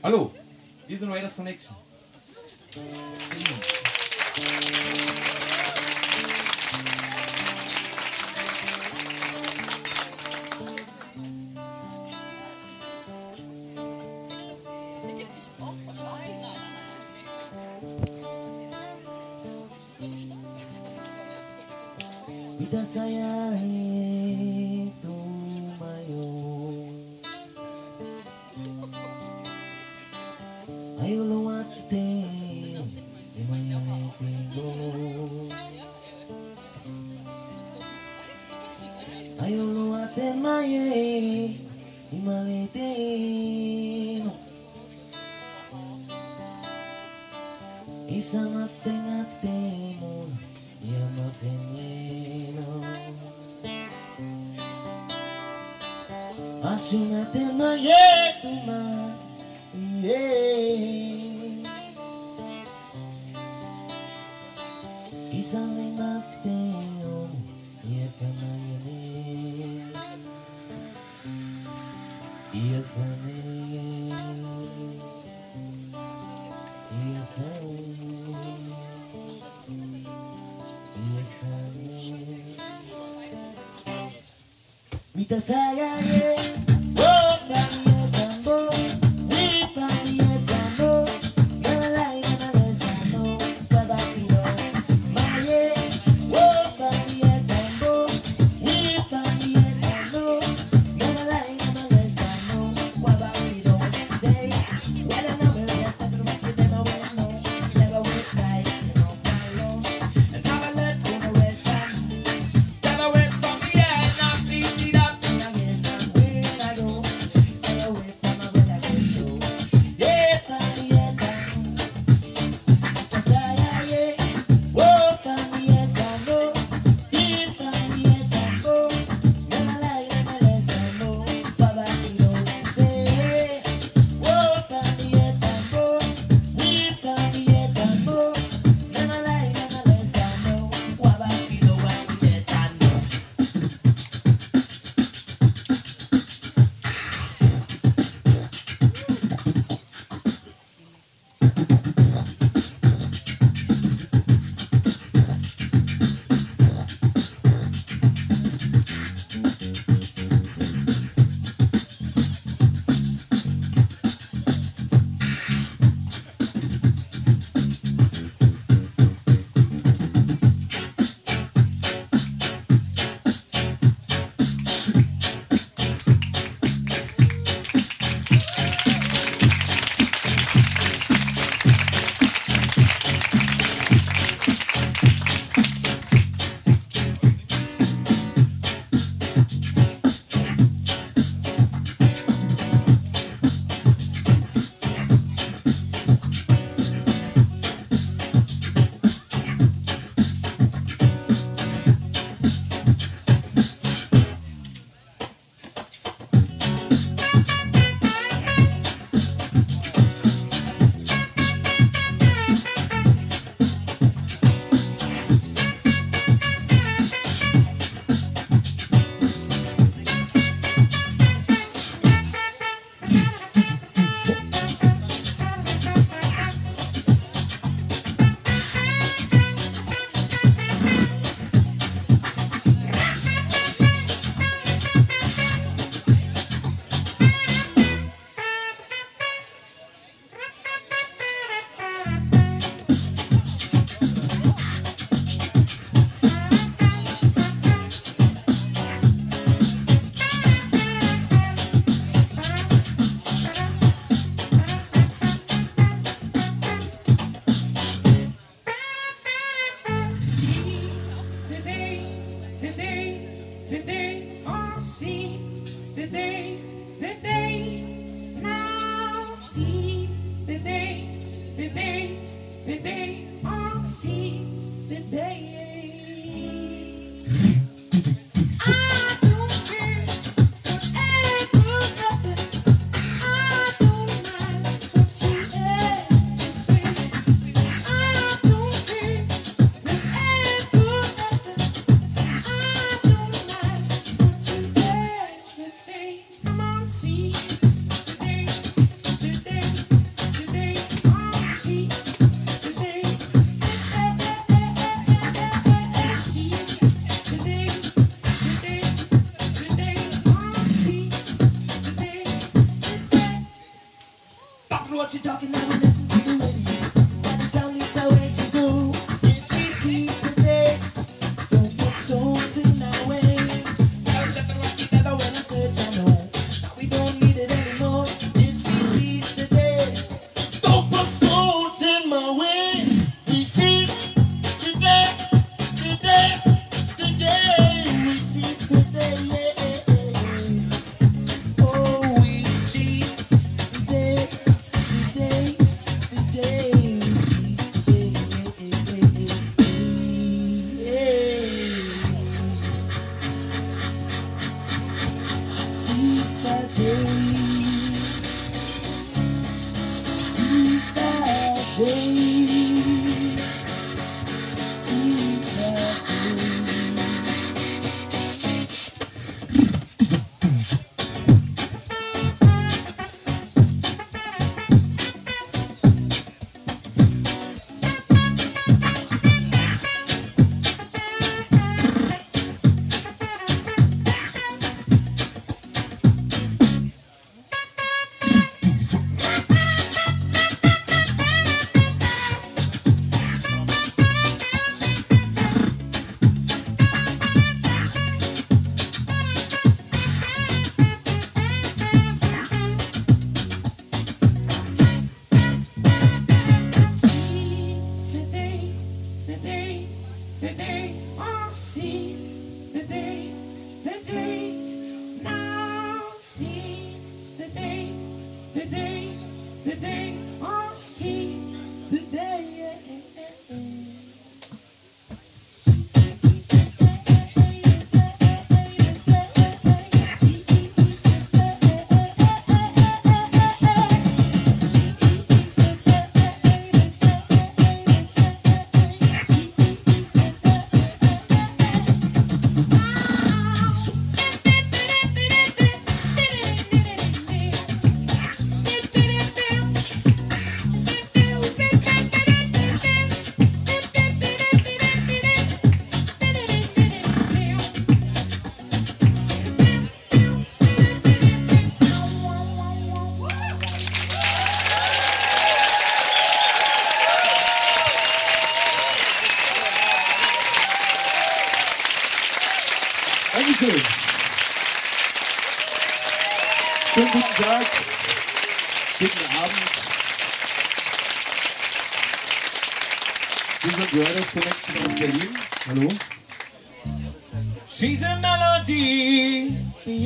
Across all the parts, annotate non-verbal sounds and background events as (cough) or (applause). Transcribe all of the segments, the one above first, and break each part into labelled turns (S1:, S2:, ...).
S1: Hallo, wir sind Raiders Connection.
S2: Desire amanhã tomar. Yeah. Pisando em Mateus, e a
S3: família, e a.
S2: Mita saia, yeah.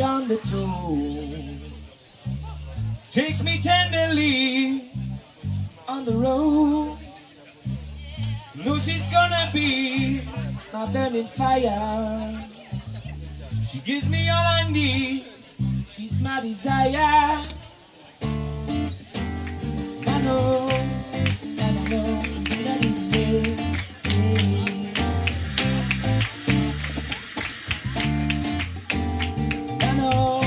S4: beyond the tomb.
S2: Takes me tenderly
S4: on the road.
S2: Lucy's gonna be
S4: my burning fire.
S2: She gives me all I need.
S4: She's my desire. I know. Oh.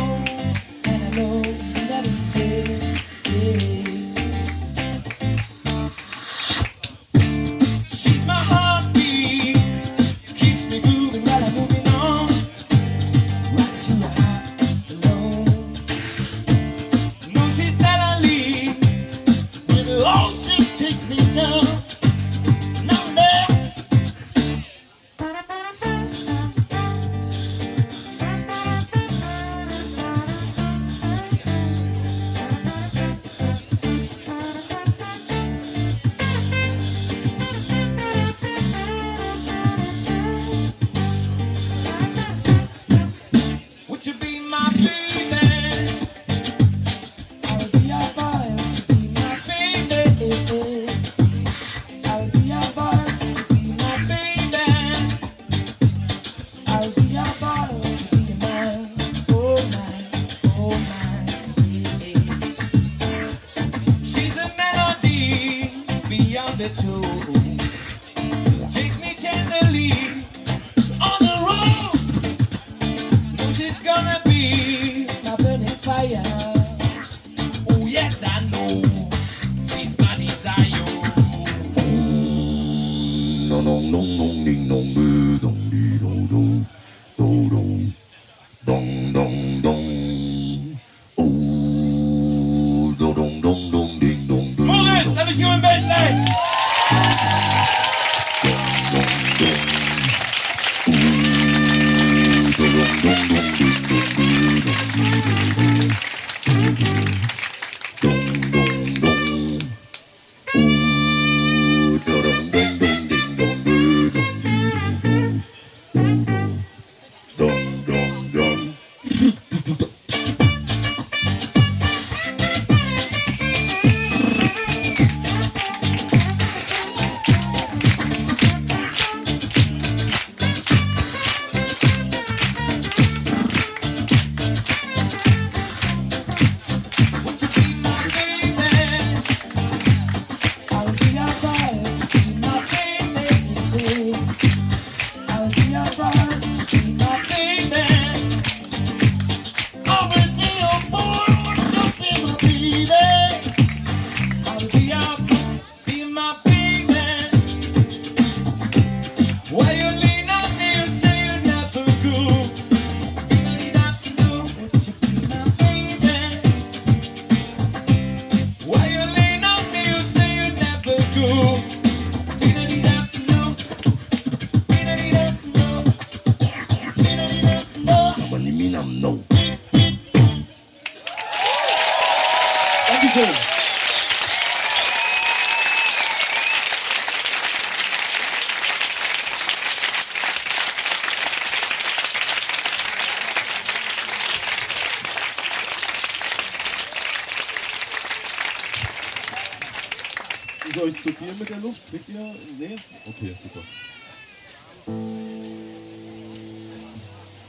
S5: Viel mit der Luft? Kriegt ihr? Nee? Okay, super.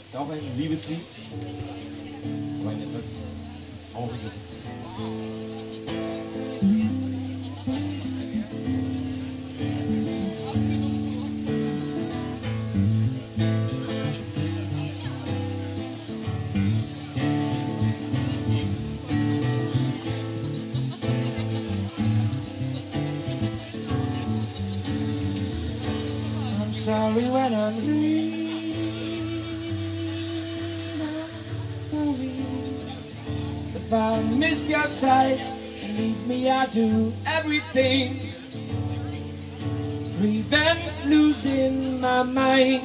S1: Ist auch ein Liebeslied. Ein etwas trauriges.
S2: I missed your sight. Believe me, I do everything. Prevent losing my mind.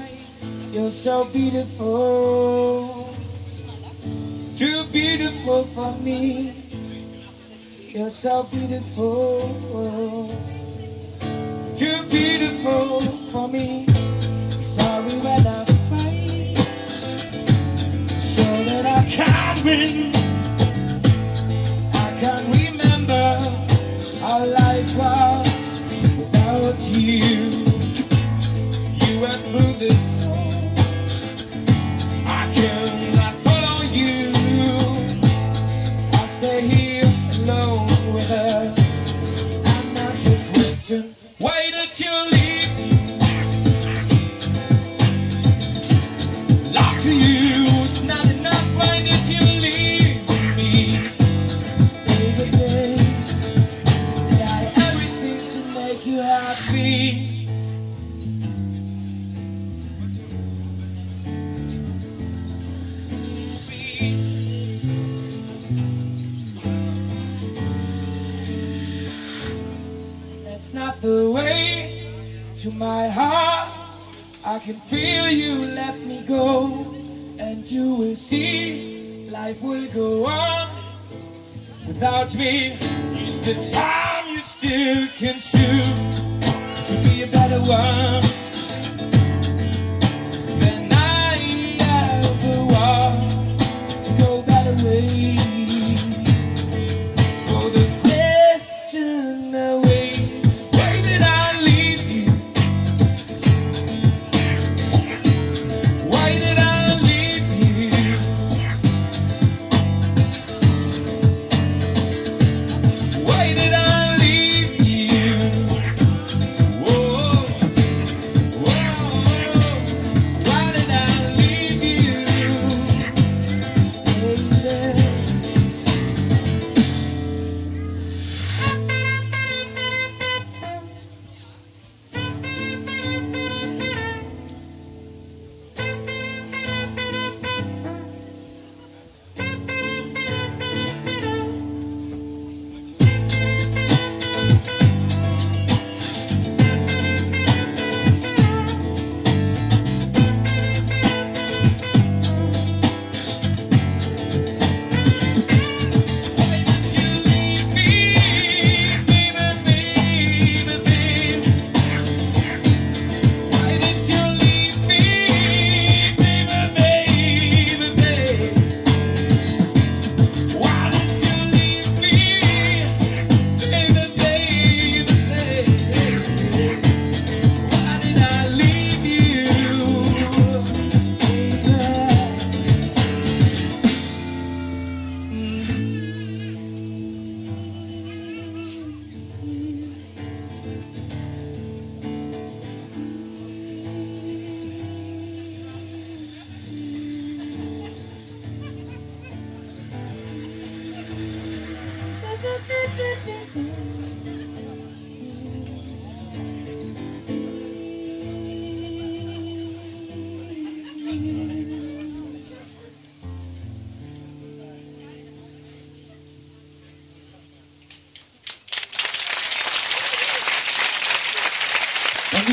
S2: You're so beautiful, too beautiful for me. You're so beautiful too beautiful for me. Sorry when I fight, so that I can't win. How life was without you. You went through the my heart. I can feel you let me go, and you will see life will go on without me. Is the time you still can choose to be a better one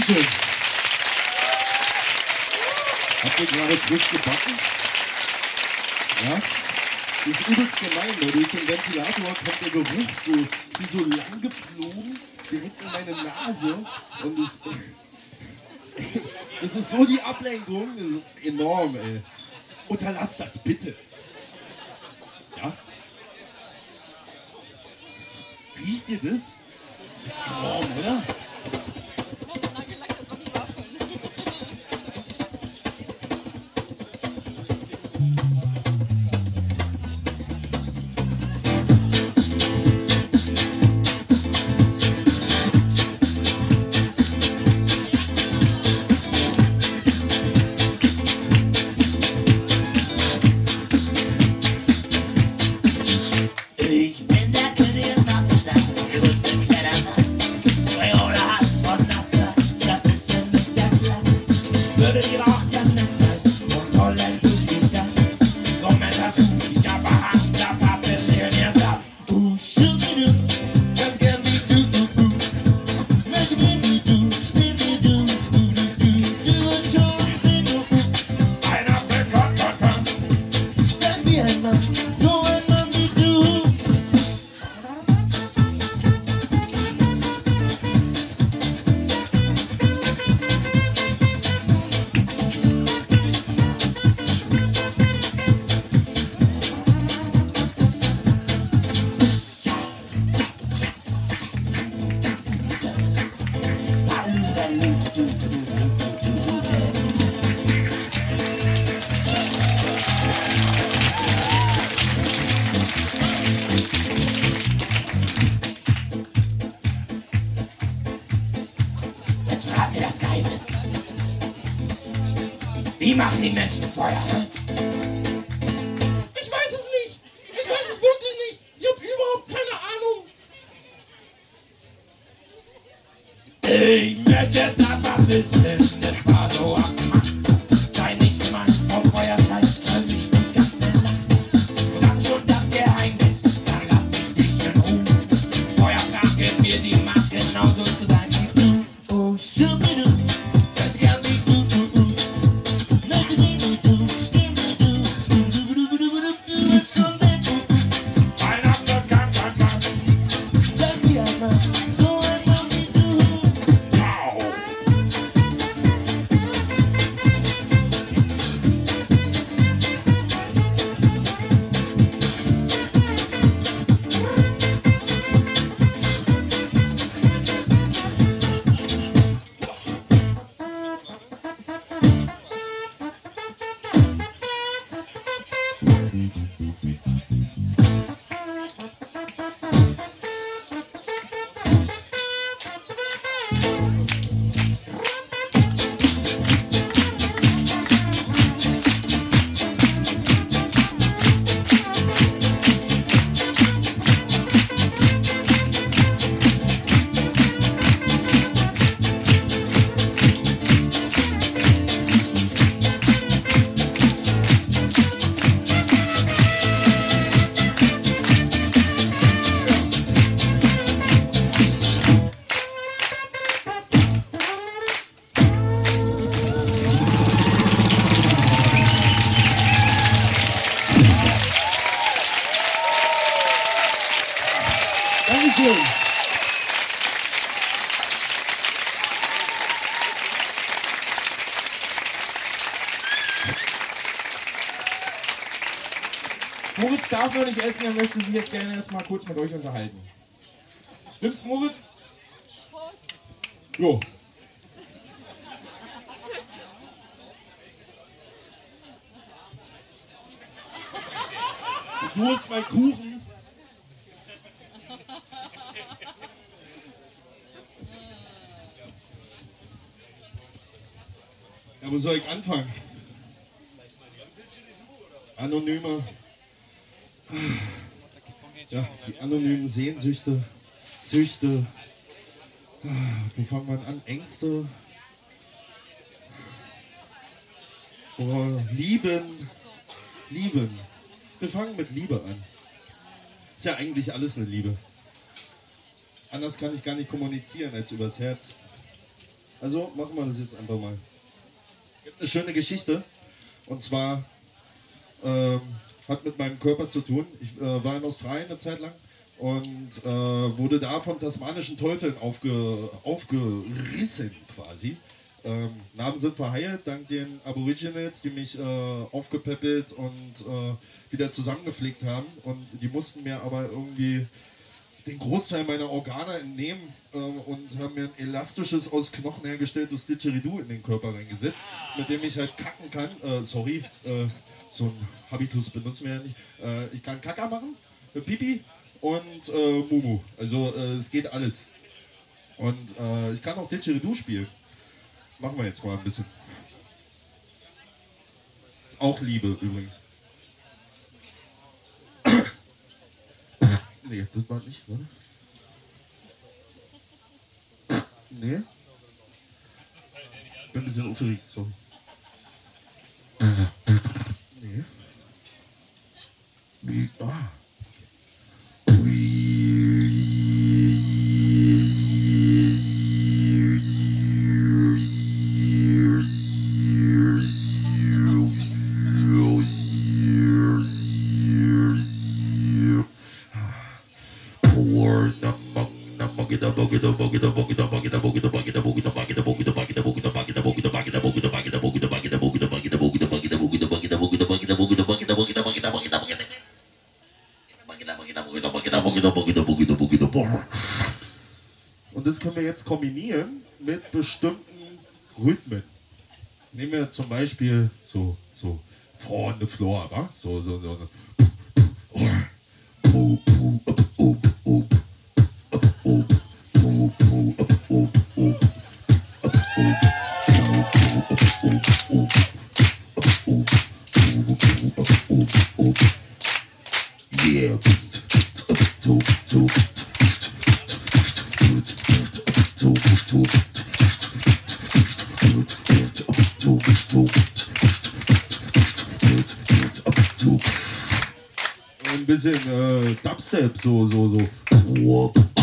S5: Dankeschön. Habt ihr gerade frisch gebacken? Ja? Das ist übelst gemein, weil durch den Ventilator kommt der Geruch so, wie so lang geflogen, direkt in meine Nase. Und das, das (laughs) ist so die Ablenkung, das ist enorm, ey. Unterlass das bitte. Ja? Riecht ihr das? Das ist enorm, oder?
S2: Wie machen die Menschen
S6: darf noch nicht essen, er möchte sich jetzt gerne erstmal kurz mit euch unterhalten. Stimmt's, Moritz?
S5: Jo. Du holst meinen Kuchen. Ja, wo soll ich anfangen? Anonyme. Ja, die anonymen Sehnsüchte, Süchte. Wo fängt man an? Ängste. Oh, lieben. Lieben. Wir fangen mit Liebe an. Ist ja eigentlich alles eine Liebe. Anders kann ich gar nicht kommunizieren als übers Herz. Also machen wir das jetzt einfach mal. Gibt eine schöne Geschichte. Und zwar ähm, hat mit meinem Körper zu tun. Ich äh, war in Australien eine Zeit lang und äh, wurde da von tasmanischen Teufeln aufge, aufgerissen quasi. Ähm, Namen sind verheilt, dank den Aborigines, die mich äh, aufgepäppelt und äh, wieder zusammengepflegt haben. Und die mussten mir aber irgendwie den Großteil meiner Organe entnehmen äh, und haben mir ein elastisches, aus Knochen hergestelltes Didgeridoo in den Körper reingesetzt, mit dem ich halt kacken kann. Äh, sorry, äh, so ein Habitus benutzen wir ja nicht. Äh, ich kann Kaka machen, äh, Pipi und äh, Mumu. Also es geht alles. Und ich kann auch Didgeridoo spielen. Machen wir jetzt mal ein bisschen. Auch Liebe übrigens. Nee, das war nicht, oder? Nee. Bin ein bisschen aufgeregt, sorry. Nee. Ah. Beispiel so, so vorne Floor, wa? So, so, so. so.
S4: Yeah.
S5: Bisschen äh, Dubstep, so, so, so.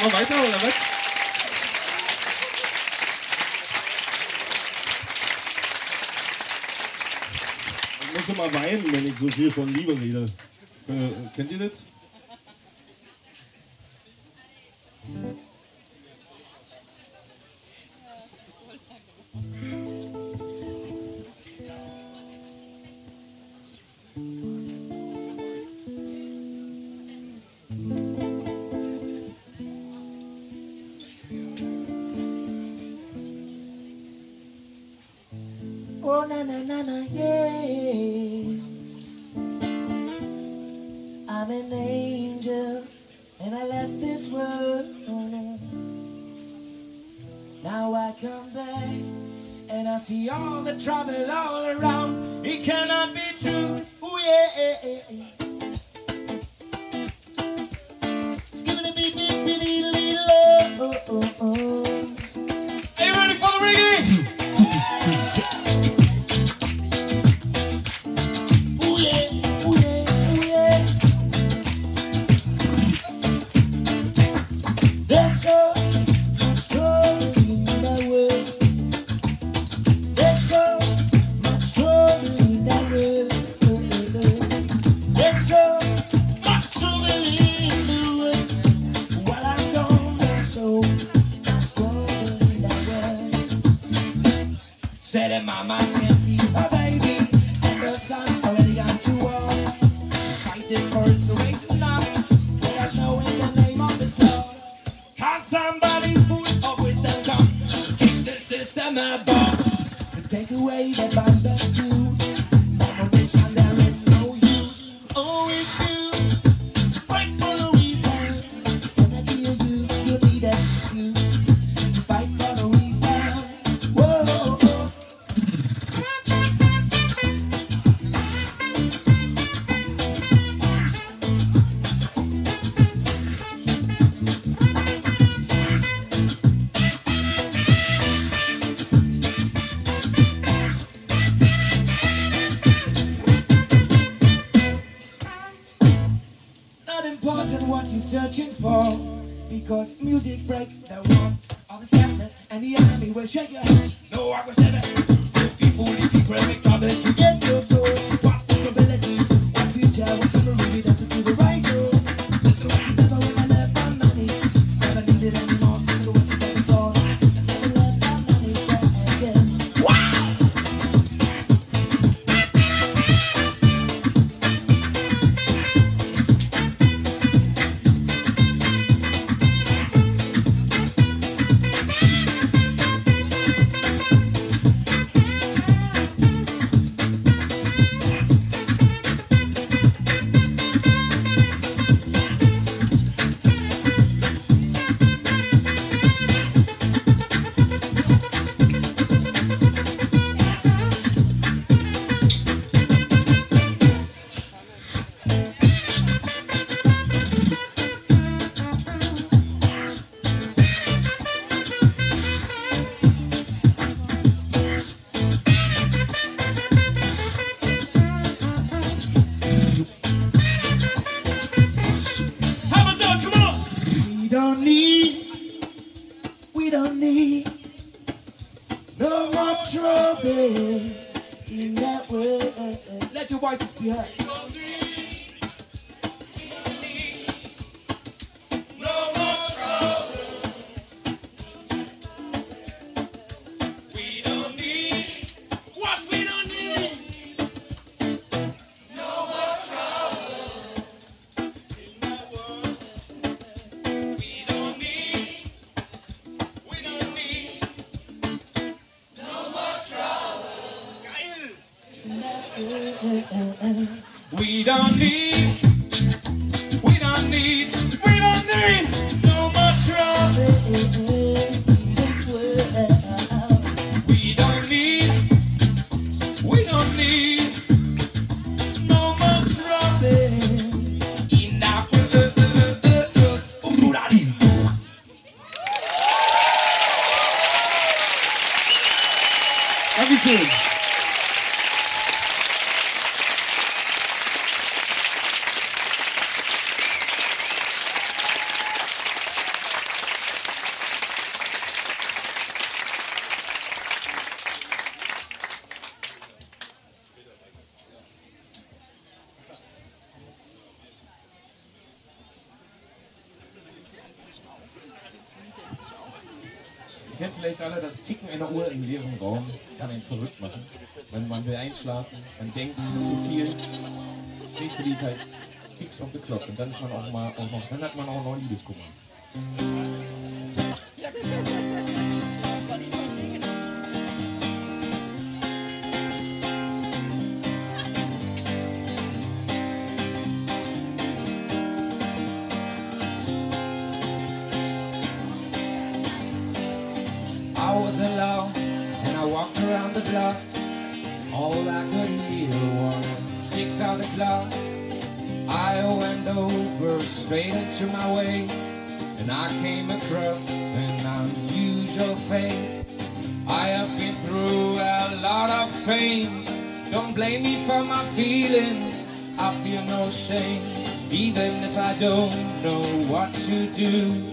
S5: Machen wir weiter oder was? Ich muss immer weinen, wenn ich so viel von Liebe rede. Äh, kennt ihr das?
S2: Oh, na na na na, yeah. I'm an angel and I left this world. Now I come back and I see all the trouble all around. It cannot be true. Ooh, yeah. yeah, yeah. Skibbity beep beep beep, little, oh, oh, oh. music.
S6: vielleicht alle das Ticken einer Uhr im leeren Raum kann einen verrückt machen. Wenn man will einschlafen, man denkt zu viel, nächste Lied heißt Kicks auf the Clock und dann ist man auch mal, auch noch, dann hat man auch noch Liebeskummer.
S2: For my feelings. I feel no shame, even if I don't know what to do.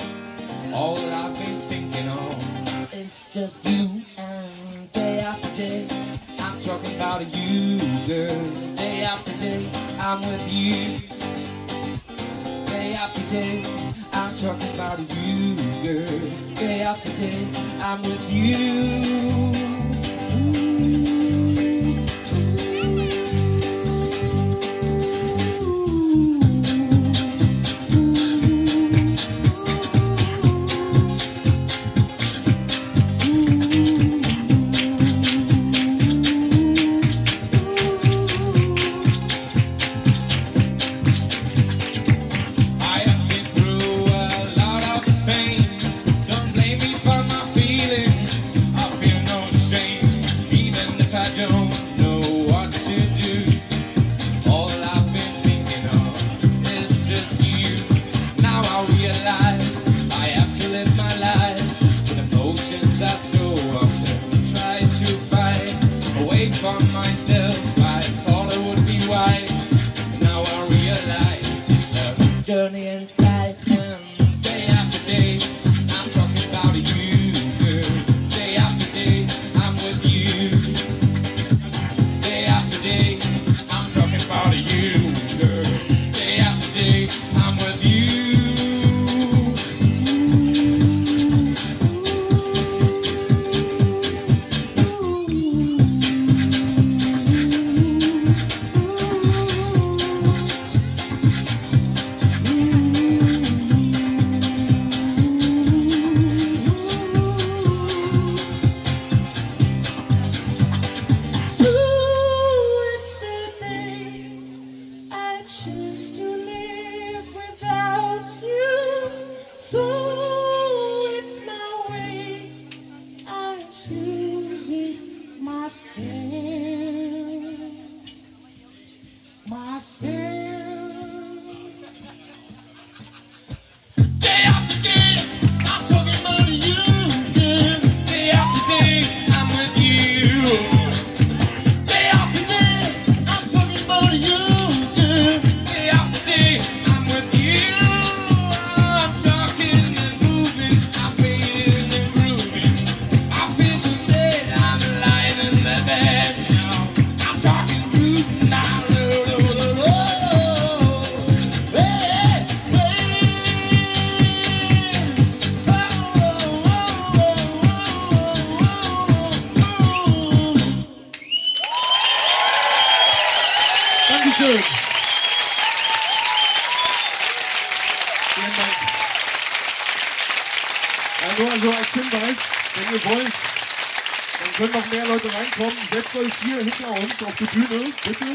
S5: komm, setzt euch hier hinter uns auf die Bühne, bitte.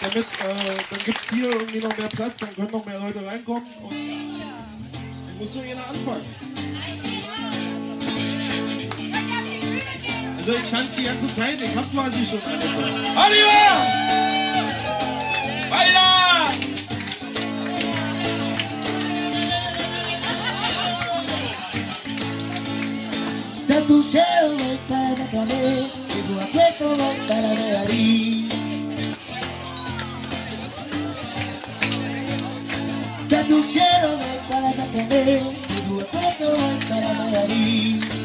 S5: Damit, äh, dann gibt es hier irgendwie noch mehr Platz, dann können noch mehr Leute reinkommen. Und dann muss nur jeder anfangen. Also ich kann es die ganze Zeit, ich hab quasi schon angefangen.
S2: Oliver! Weiter!
S7: Da tu cielo e cada planeta Agua puesto con cara de tu cielo me de café Agua puesto con cara de
S2: abril.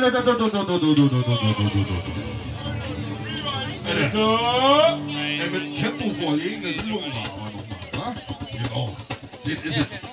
S5: Äh, äh, mit Tempo vorlegen, das ist unwahr. Das ist auch. Das ist es.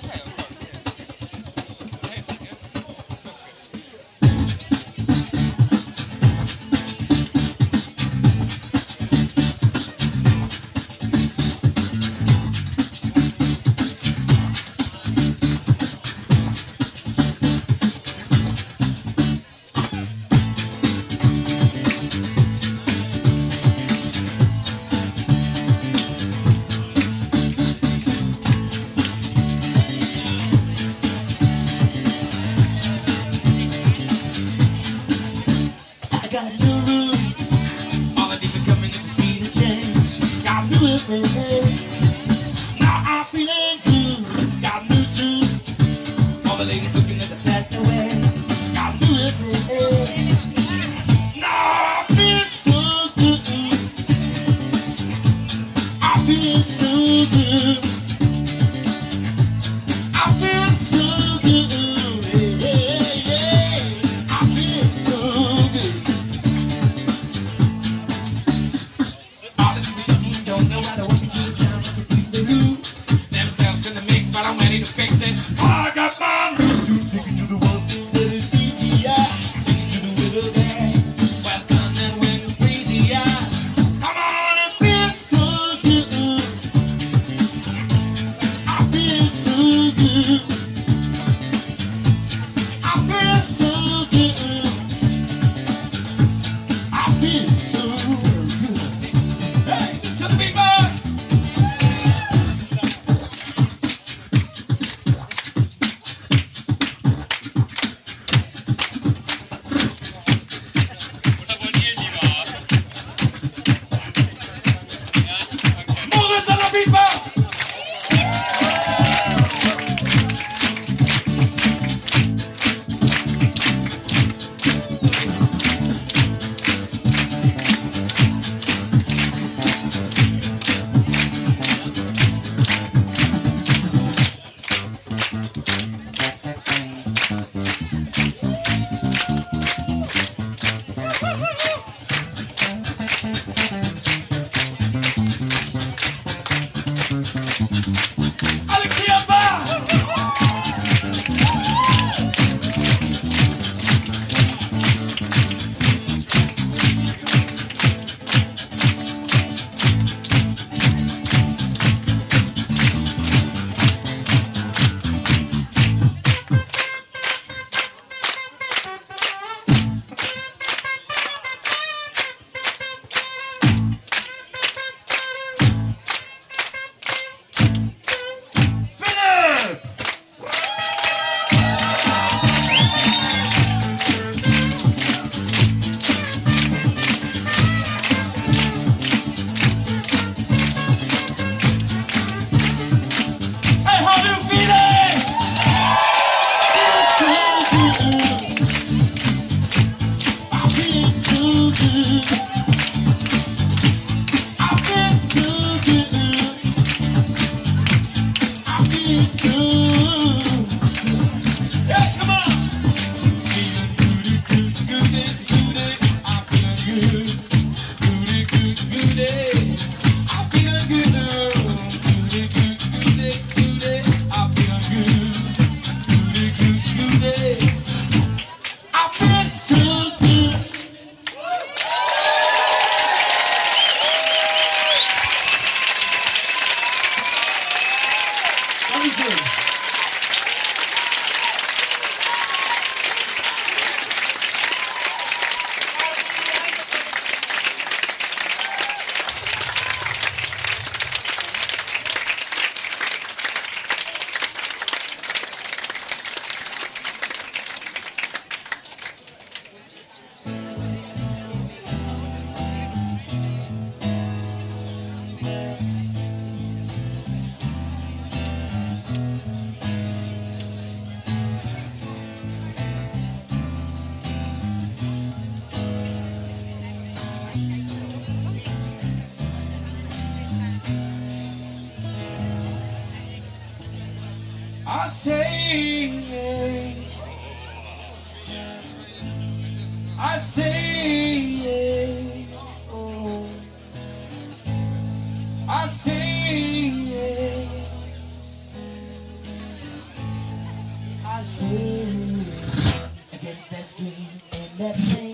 S2: against that dreams and that pain.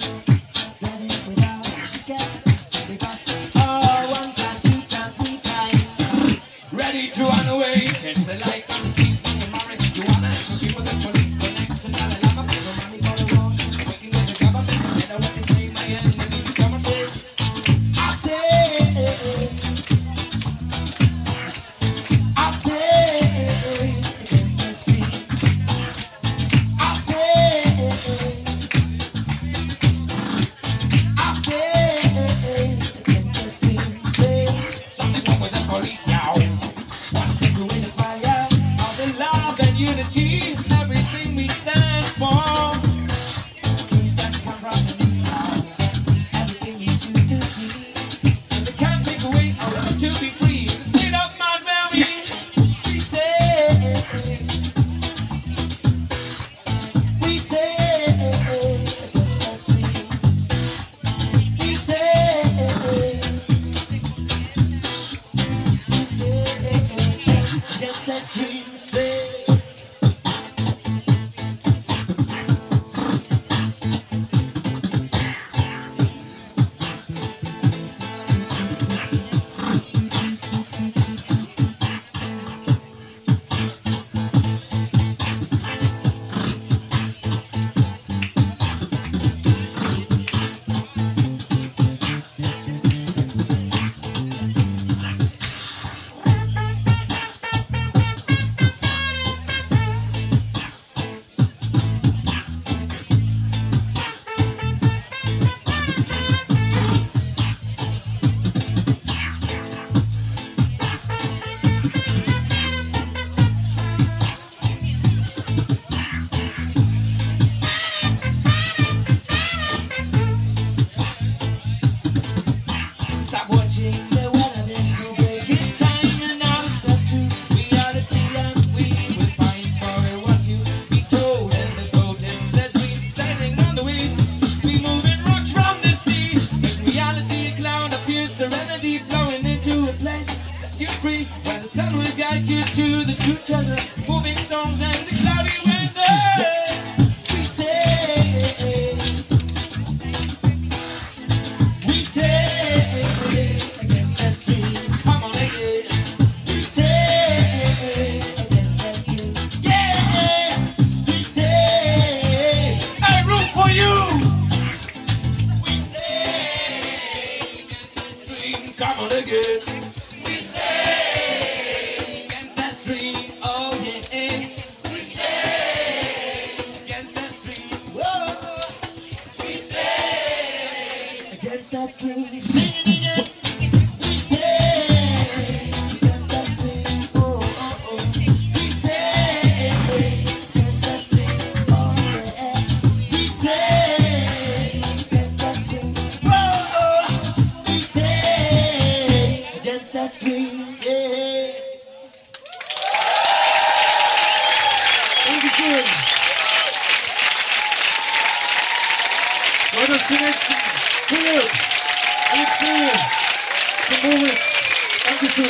S2: Danke schön.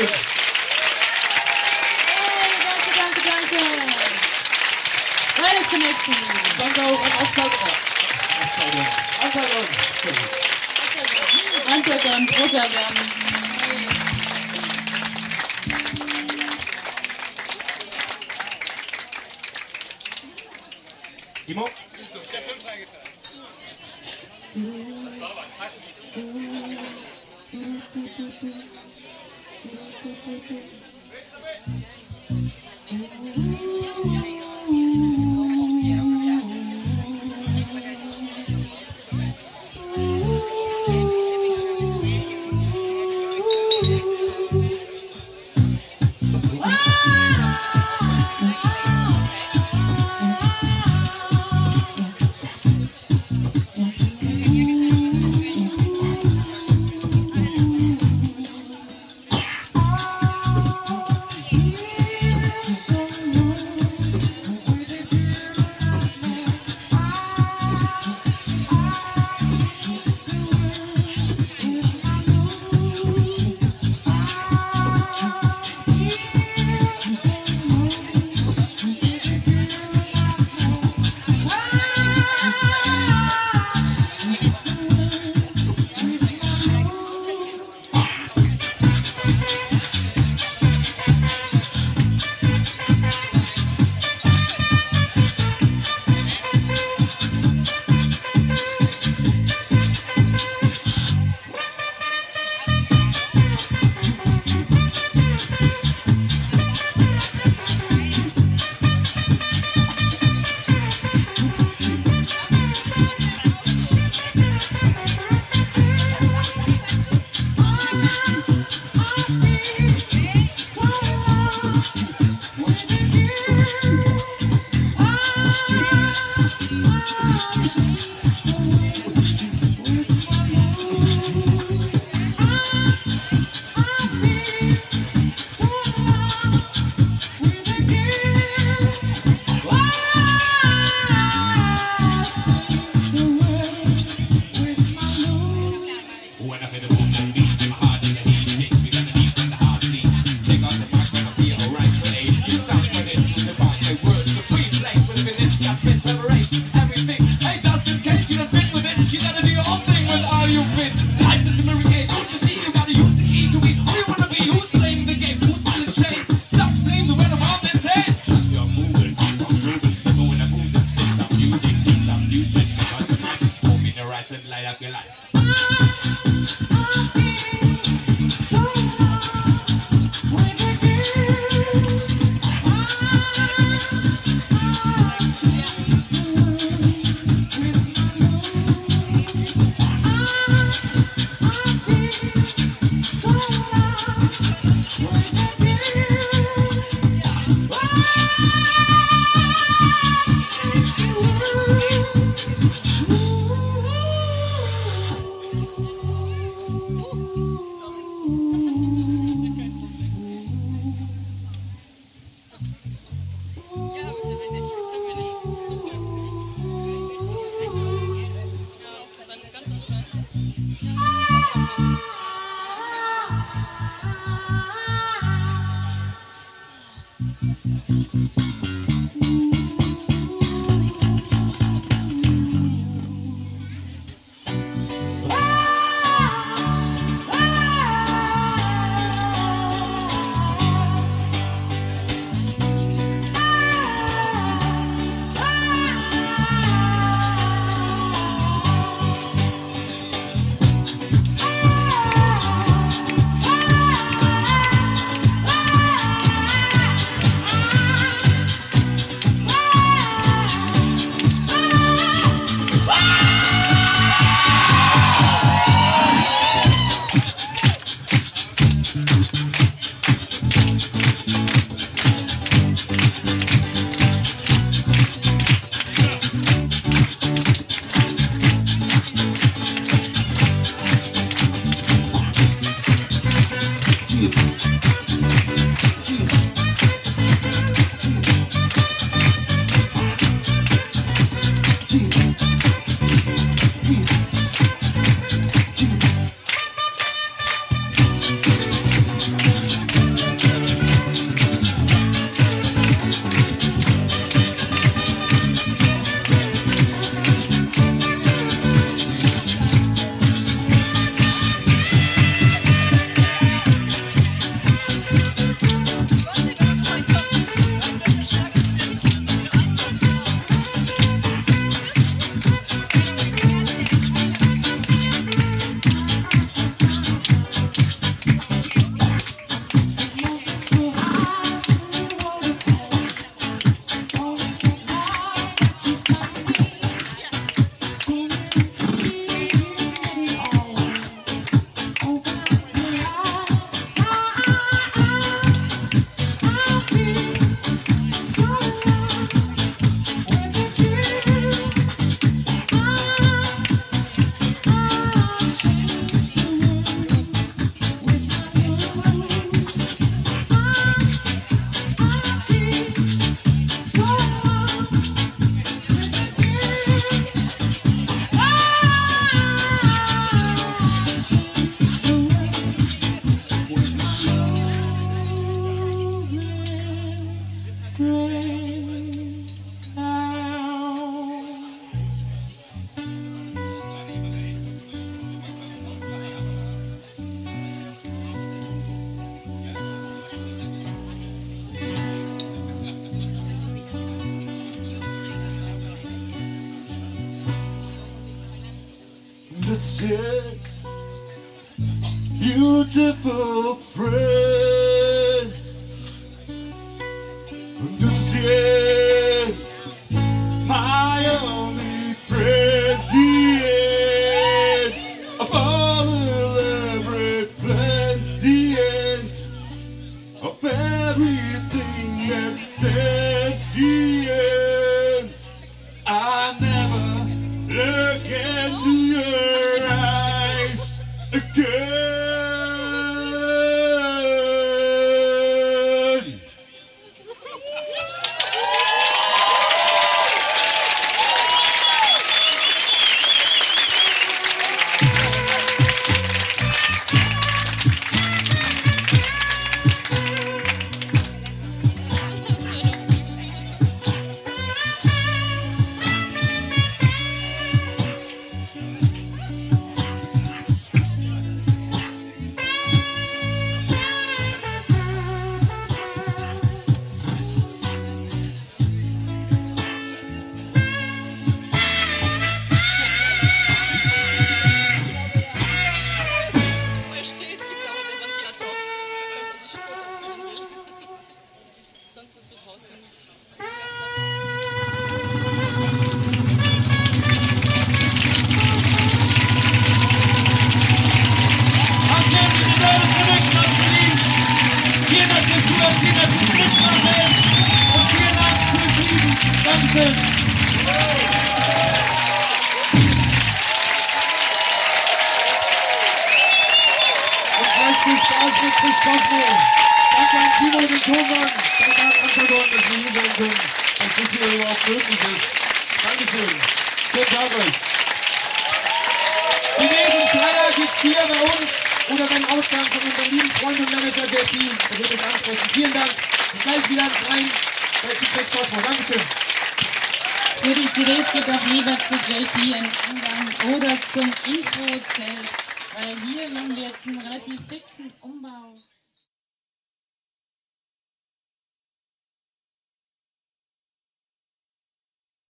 S8: Danke, danke, danke. Alles Connection.
S2: Danke auch an Aufzeichnung. Aufzeichnung. Aufzeichnung. danke,
S8: hm, Rotterdam. Thank you.